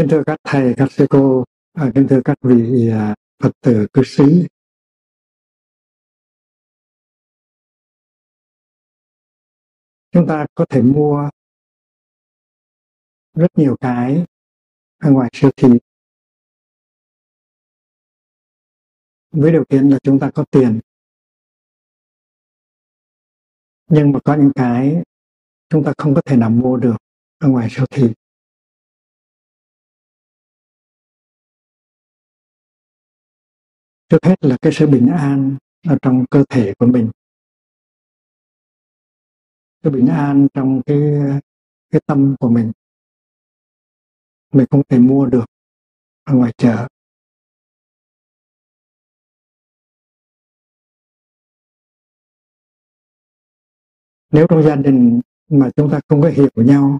kính thưa các thầy các sư cô à, kính thưa các vị à, phật tử cư sĩ. Chúng ta có thể mua rất nhiều cái ở ngoài siêu thị. Với điều kiện là chúng ta có tiền. Nhưng mà có những cái chúng ta không có thể nào mua được ở ngoài siêu thị. Trước hết là cái sự bình an ở trong cơ thể của mình. Cái bình an trong cái cái tâm của mình. Mình không thể mua được ở ngoài chợ. Nếu trong gia đình mà chúng ta không có hiểu nhau,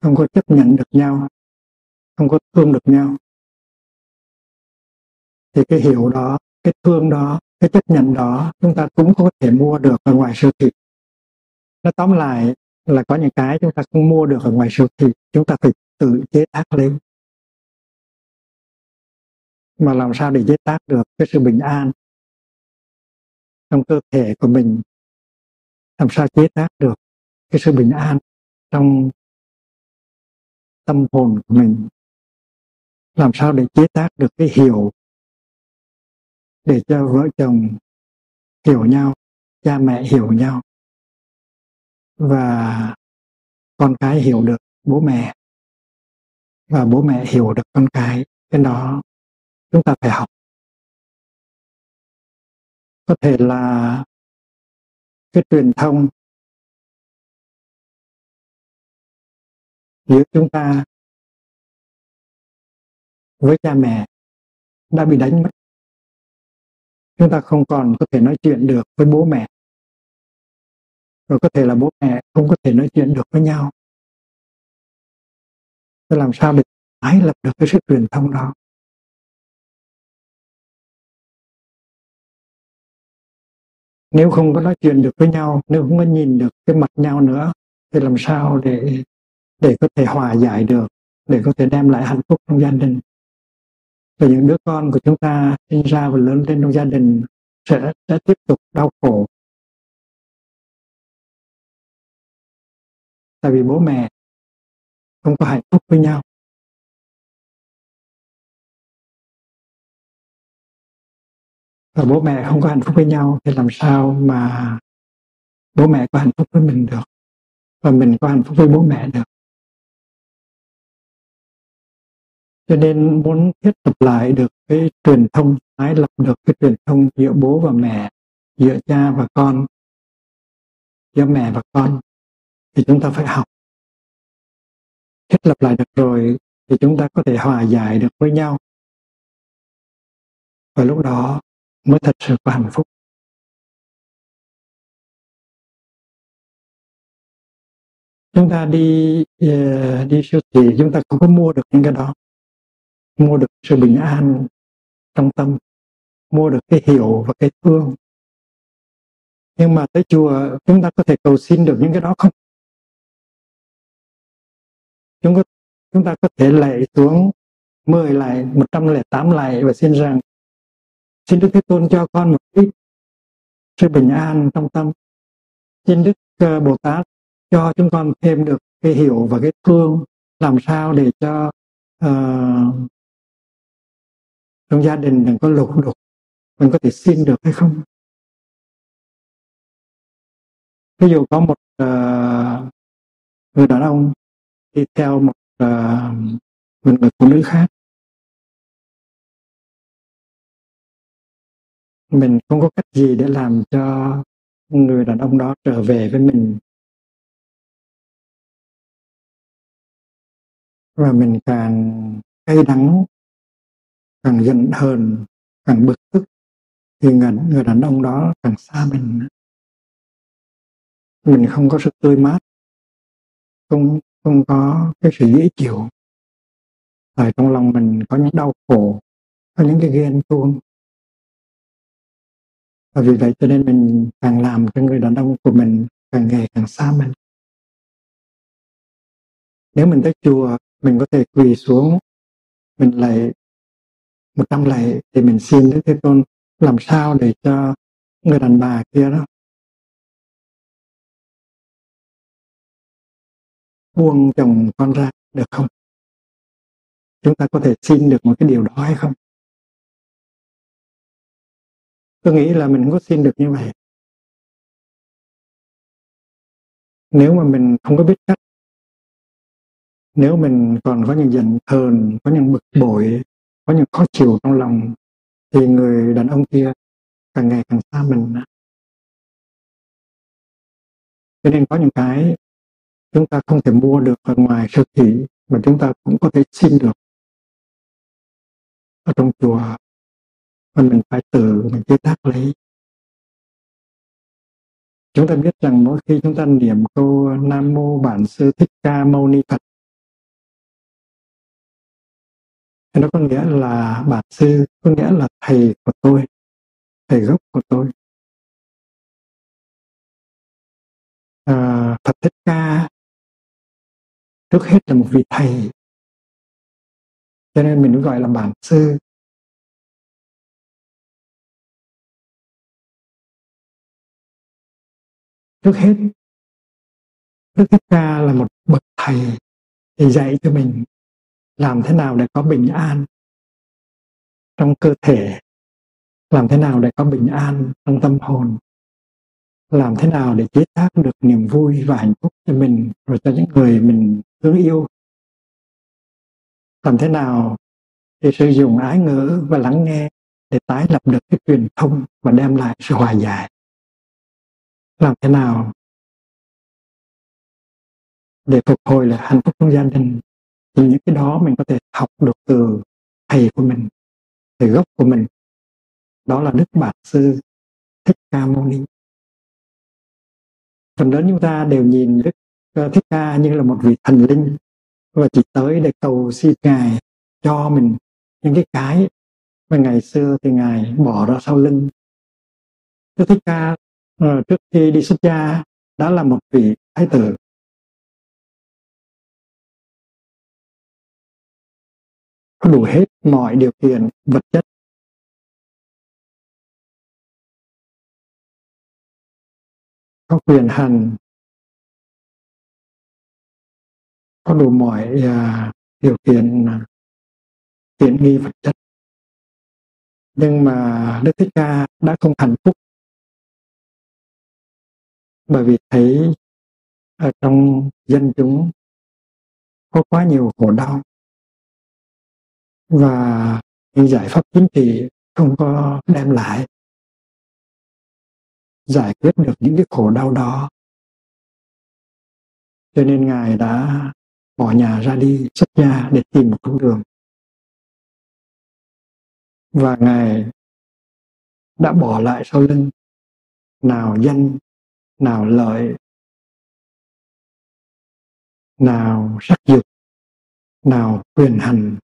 không có chấp nhận được nhau, không có thương được nhau thì cái hiểu đó, cái thương đó, cái chấp nhận đó chúng ta cũng có thể mua được ở ngoài siêu thị. Nó tóm lại là có những cái chúng ta không mua được ở ngoài siêu thị, chúng ta phải tự chế tác lên. Mà làm sao để chế tác được cái sự bình an trong cơ thể của mình? Làm sao chế tác được cái sự bình an trong tâm hồn của mình? Làm sao để chế tác được cái hiểu để cho vợ chồng hiểu nhau, cha mẹ hiểu nhau và con cái hiểu được bố mẹ và bố mẹ hiểu được con cái cái đó chúng ta phải học. Có thể là cái truyền thông. Giữa chúng ta với cha mẹ đã bị đánh mất chúng ta không còn có thể nói chuyện được với bố mẹ. Rồi có thể là bố mẹ không có thể nói chuyện được với nhau. Thế làm sao để tái lập được cái sức truyền thông đó? Nếu không có nói chuyện được với nhau, nếu không có nhìn được cái mặt nhau nữa, thì làm sao để để có thể hòa giải được, để có thể đem lại hạnh phúc trong gia đình? Và những đứa con của chúng ta sinh ra và lớn lên trong gia đình sẽ sẽ tiếp tục đau khổ. Tại vì bố mẹ không có hạnh phúc với nhau. Và bố mẹ không có hạnh phúc với nhau thì làm sao mà bố mẹ có hạnh phúc với mình được? Và mình có hạnh phúc với bố mẹ được? Cho nên muốn thiết lập lại được cái truyền thông, tái lập được cái truyền thông giữa bố và mẹ, giữa cha và con, giữa mẹ và con, thì chúng ta phải học. Thiết lập lại được rồi thì chúng ta có thể hòa giải được với nhau. Và lúc đó mới thật sự có hạnh phúc. Chúng ta đi ờ, đi siêu thị, chúng ta không có mua được những cái đó mua được sự bình an trong tâm mua được cái hiểu và cái thương. Nhưng mà tới chùa chúng ta có thể cầu xin được những cái đó không? Chúng có chúng ta có thể lạy xuống 10 lại 108 lại và xin rằng xin Đức Thế Tôn cho con một ít sự bình an trong tâm. Xin Đức ờ, Bồ Tát cho chúng con thêm được cái hiểu và cái thương. Làm sao để cho uh, trong gia đình đừng có lục đục. Mình có thể xin được hay không? Ví dụ có một uh, người đàn ông đi theo một uh, một người phụ nữ khác. Mình không có cách gì để làm cho người đàn ông đó trở về với mình. Và mình càng cay đắng càng giận hờn càng bực tức thì người, người đàn ông đó càng xa mình. Mình không có sự tươi mát không không có cái sự dễ chịu. Ở trong lòng mình có những đau khổ có những cái ghen tuông. Và vì vậy cho nên mình càng làm cho người đàn ông của mình càng ngày càng xa mình. Nếu mình tới chùa mình có thể quỳ xuống mình lạy một trăm lạy thì mình xin Đức Thế Tôn làm sao để cho người đàn bà kia đó buông chồng con ra được không? Chúng ta có thể xin được một cái điều đó hay không? Tôi nghĩ là mình không có xin được như vậy. Nếu mà mình không có biết cách, nếu mình còn có những giận hờn, có những bực bội có những khó chịu trong lòng thì người đàn ông kia càng ngày càng xa mình. Cho nên có những cái chúng ta không thể mua được ở ngoài siêu thị mà chúng ta cũng có thể xin được ở trong chùa. Và mình phải tự mình chế tác lấy. Chúng ta biết rằng mỗi khi chúng ta niệm câu nam mô bản sư thích ca mâu ni phật nó có nghĩa là bản sư có nghĩa là thầy của tôi thầy gốc của tôi. À, Phật Thích Ca trước hết là một vị thầy. Cho nên mình gọi là bản sư. Trước hết Đức Thích Ca là một bậc thầy để dạy cho mình làm thế nào để có bình an trong cơ thể? Làm thế nào để có bình an trong tâm hồn? Làm thế nào để chế tác được niềm vui và hạnh phúc cho mình, rồi cho những người mình thương yêu? Làm thế nào để sử dụng ái ngữ và lắng nghe để tái lập được cái truyền thông và đem lại sự hòa giải? Làm thế nào để phục hồi lại hạnh phúc trong gia đình thì những cái đó mình có thể học được từ thầy của mình từ gốc của mình. Đó là đức bản sư thích ca mâu ni. Phần lớn chúng ta đều nhìn đức ờ, thích ca như là một vị thần linh và chỉ tới để cầu xin ngài cho mình những cái cái mà ngày xưa thì ngài bỏ ra sau lưng. Đức thích ca ờ, trước khi đi xuất gia, đã là một vị thái tử. Có đủ hết mọi điều kiện vật chất. Có quyền hành. Có đủ mọi uh, điều kiện à, tiện nghi vật chất. Nhưng mà đức thích ca đã không hạnh phúc. Bởi vì thấy ở trong dân chúng có quá nhiều khổ đau và những giải pháp chính trị không có đem lại giải quyết được những cái khổ đau đó. Cho nên ngài đã bỏ nhà ra đi, xuất gia để tìm một con đường. Và ngài đã bỏ lại sau lưng nào danh, nào lợi, nào sắc dục, nào quyền hành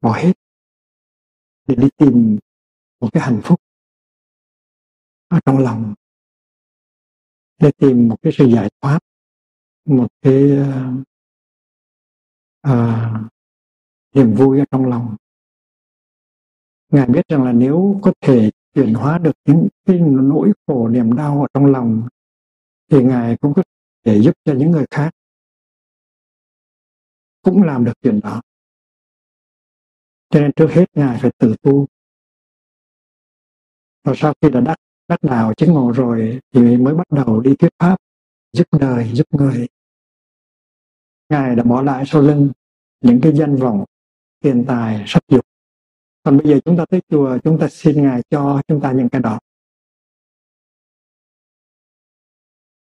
bỏ hết. Để đi tìm một cái hạnh phúc. Ở trong lòng. Để tìm một cái sự giải thoát. Một cái uh, niềm vui ở trong lòng. Ngài biết rằng là nếu có thể chuyển hóa được những cái nỗi khổ niềm đau ở trong lòng thì ngài cũng có thể giúp cho những người khác cũng làm được chuyện đó cho nên trước hết ngài phải tự tu. Và sau khi đã đắc đắc đạo chứng ngộ rồi, thì mới bắt đầu đi thuyết pháp, giúp đời, giúp người. Ngài đã bỏ lại sau lưng những cái danh vọng, tiền tài sắc dục. Còn bây giờ chúng ta tới chùa, chúng ta xin ngài cho chúng ta những cái đó.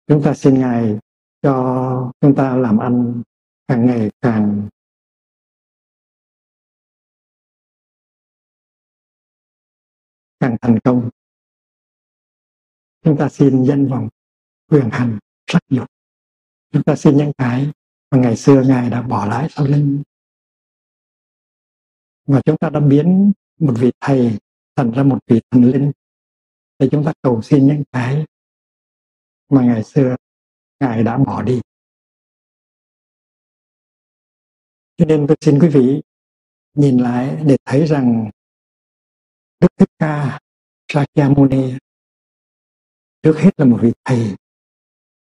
Chúng ta xin ngài cho chúng ta làm ăn càng ngày càng càng thành công. Chúng ta xin danh vọng, quyền hành, sắc dục. Chúng ta xin những cái mà ngày xưa ngài đã bỏ lại sau lưng. Và chúng ta đã biến một vị thầy thành ra một vị thần linh. Để chúng ta cầu xin những cái mà ngày xưa ngài đã bỏ đi. Cho nên tôi xin quý vị nhìn lại để thấy rằng Đức Thích Ca Sakyamuni trước hết là một vị thầy.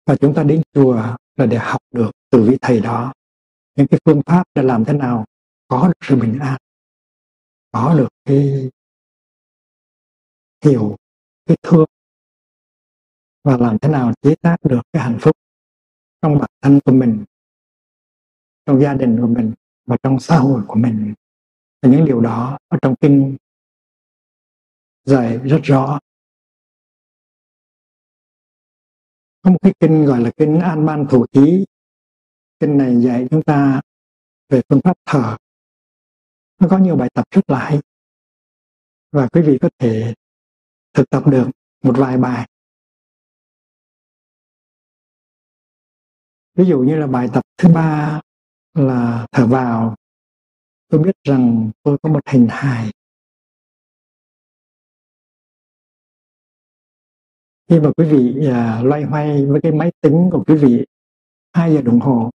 Và chúng ta đến chùa là để học được từ vị thầy đó. Những cái phương pháp để làm thế nào có được sự bình an, có được cái hiểu, cái thương. Và làm thế nào chế tác được cái hạnh phúc trong bản thân của mình, trong gia đình của mình và trong xã hội của mình. Và những điều đó ở trong kinh dạy rất rõ. Có một cái kinh gọi là kinh an ban thủ thí kinh này dạy chúng ta về phương pháp thở nó có nhiều bài tập rất là hay. Và quý vị có thể thực tập được một vài bài. Ví dụ như là bài tập thứ ba là thở vào. Tôi biết rằng tôi có một hình hài. Khi mà quý vị à, loay hoay với cái máy tính của quý vị hai giờ đồng hồ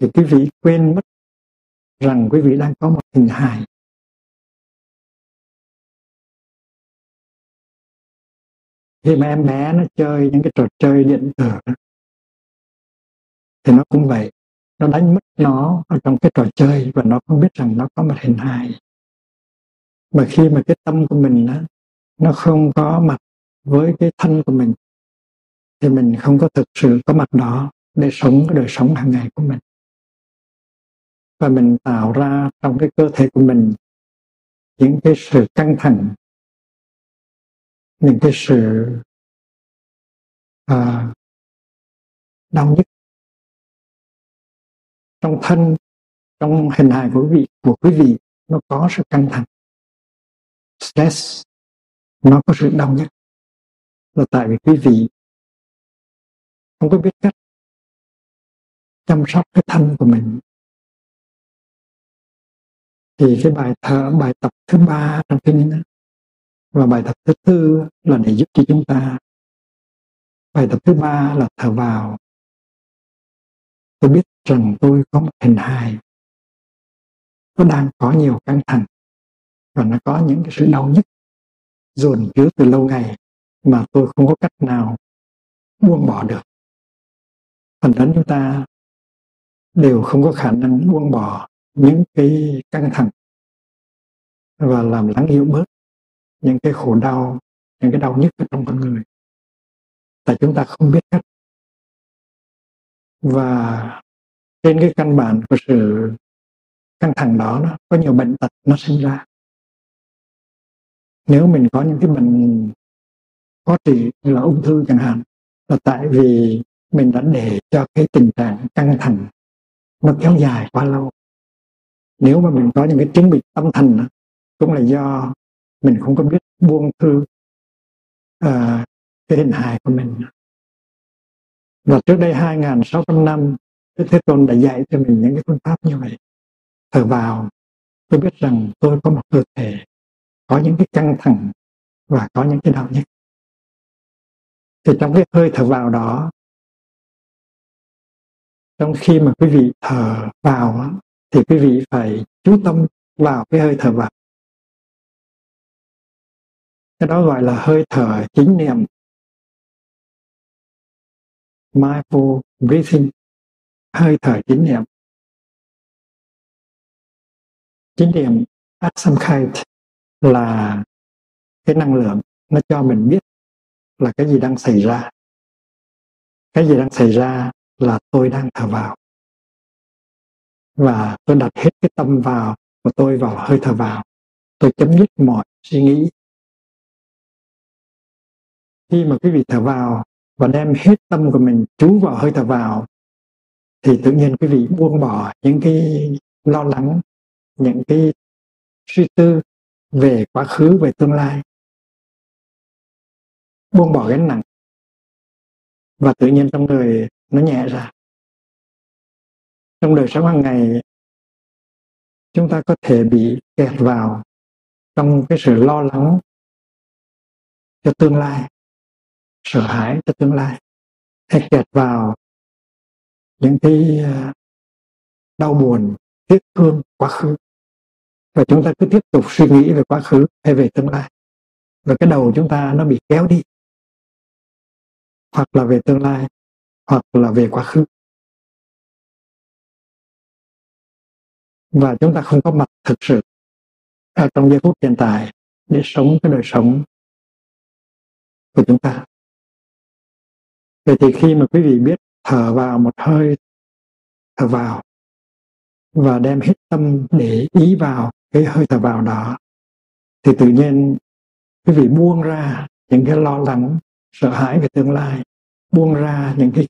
thì quý vị quên mất rằng quý vị đang có một hình hài. Khi mà em bé nó chơi những cái trò chơi điện tử thì nó cũng vậy. Nó đánh mất nó ở trong cái trò chơi và nó không biết rằng nó có một hình hài. Mà khi mà cái tâm của mình đó, nó không có mặt với cái thân của mình thì mình không có thực sự có mặt đó để sống cái đời sống hàng ngày của mình. Và mình tạo ra trong cái cơ thể của mình những cái sự căng thẳng những cái sự à, đau nhức trong thân trong hình hài của quý vị của quý vị nó có sự căng thẳng stress nó có sự đau nhức là tại vì quý vị không có biết cách chăm sóc cái thân của mình. Thì cái bài thở bài tập thứ ba trong kinh đó, và bài tập thứ tư là để giúp cho chúng ta. Bài tập thứ ba là thở vào. Tôi biết rằng tôi có một hình hài. Nó đang có nhiều căng thẳng và nó có những cái sự đau nhức dồn chứa từ lâu ngày mà tôi không có cách nào buông bỏ được. Phần lớn chúng ta đều không có khả năng buông bỏ những cái căng thẳng và làm lắng dịu bớt những cái khổ đau, những cái đau nhức ở trong con người. Tại chúng ta không biết cách. Và trên cái căn bản của sự căng thẳng đó, nó có nhiều bệnh tật nó sinh ra. Nếu mình có những cái bệnh khó trị như là ung thư chẳng hạn. Là tại vì mình đã để cho cái tình trạng căng thẳng nó kéo dài quá lâu. Nếu mà mình có những cái chứng bị tâm thần cũng là do mình không có biết buông thư uh, cái hình hài của mình. Và trước đây 2.600 năm Đức Thế Tôn đã dạy cho mình những cái phương pháp như vậy. Thở vào tôi biết rằng tôi có một cơ thể có những cái căng thẳng và có những cái đau nhức thì trong cái hơi thở vào đó, trong khi mà quý vị thở vào thì quý vị phải chú tâm vào cái hơi thở vào. Cái đó gọi là hơi thở chính niệm. Mindful breathing, hơi thở chính niệm. Chính niệm Asamkhite là cái năng lượng nó cho mình biết là cái gì đang xảy ra? Cái gì đang xảy ra là tôi đang thở vào. Và tôi đặt hết cái tâm vào của tôi vào hơi thở vào. Tôi chấm dứt mọi suy nghĩ. Khi mà quý vị thở vào và đem hết tâm của mình trú vào hơi thở vào, thì tự nhiên quý vị buông bỏ những cái lo lắng, những cái suy tư về quá khứ, về tương lai buông bỏ gánh nặng. Và tự nhiên trong đời nó nhẹ ra. Trong đời sống hàng ngày, chúng ta có thể bị kẹt vào trong cái sự lo lắng cho tương lai, sợ hãi cho tương lai, hay kẹt vào những cái à, đau buồn, tiếc thương, quá khứ. Và chúng ta cứ tiếp tục suy nghĩ về quá khứ hay về tương lai. Và cái đầu chúng ta nó bị kéo đi hoặc là về tương lai, hoặc là về quá khứ. Và chúng ta không có mặt thực sự ở trong giây phút hiện tại để sống cái đời sống của chúng ta. Vậy thì khi mà quý vị biết thở vào một hơi, thở vào, và đem hết tâm để ý vào cái hơi thở vào đó, thì tự nhiên quý vị buông ra những cái lo lắng sợ hãi về tương lai buông ra những cái,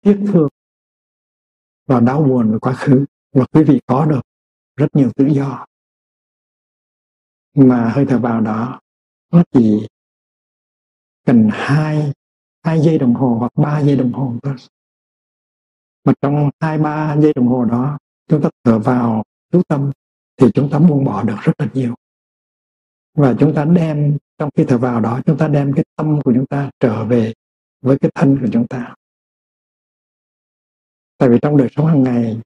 tiếc thương và đau buồn về quá khứ. Và quý vị có được rất nhiều tự do. Mà hơi thở vào đó nó chỉ cần hai hai giây đồng hồ hoặc ba giây đồng hồ thôi. Mà trong hai ba giây đồng hồ đó chúng ta thở vào chú tâm thì chúng ta buông bỏ được rất là nhiều và chúng ta đem trong khi thở vào đó, chúng ta đem cái tâm của chúng ta trở về với cái thân của chúng ta. Tại vì trong đời sống hàng ngày,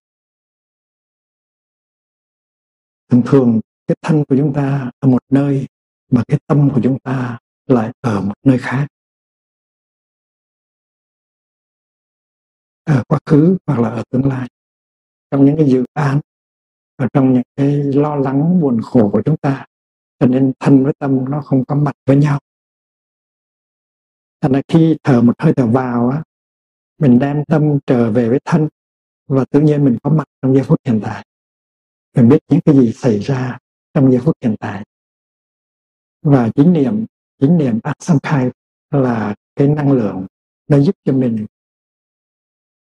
thường thường cái thân của chúng ta ở một nơi mà cái tâm của chúng ta lại ở một nơi khác. Ở quá khứ hoặc là ở tương lai. Trong những cái dự án, ở trong những cái lo lắng, buồn khổ của chúng ta cho nên thân với tâm nó không có mặt với nhau. Thành ra khi thở một hơi thở vào á, mình đem tâm trở về với thân và tự nhiên mình có mặt trong giây phút hiện tại. Mình biết những cái gì xảy ra trong giây phút hiện tại. Và chính niệm chính niệm Asamkai là cái năng lượng nó giúp cho mình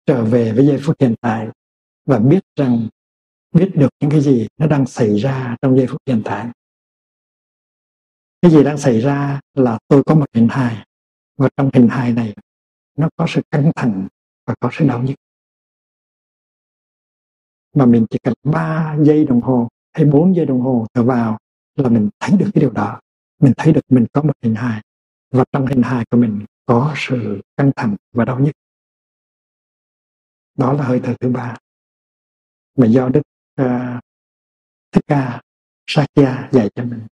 trở về với giây phút hiện tại và biết rằng, biết được những cái gì nó đang xảy ra trong giây phút hiện tại cái gì đang xảy ra là tôi có một hình hài. Và trong hình hài này nó có sự căng thẳng và có sự đau nhức. Mà mình chỉ cần 3 giây đồng hồ hay 4 giây đồng hồ thở vào là mình thấy được cái điều đó. Mình thấy được mình có một hình hài. Và trong hình hài của mình có sự căng thẳng và đau nhức. Đó là hơi thở thứ ba. Mà do đức uh, thích ca Sakya dạy cho mình.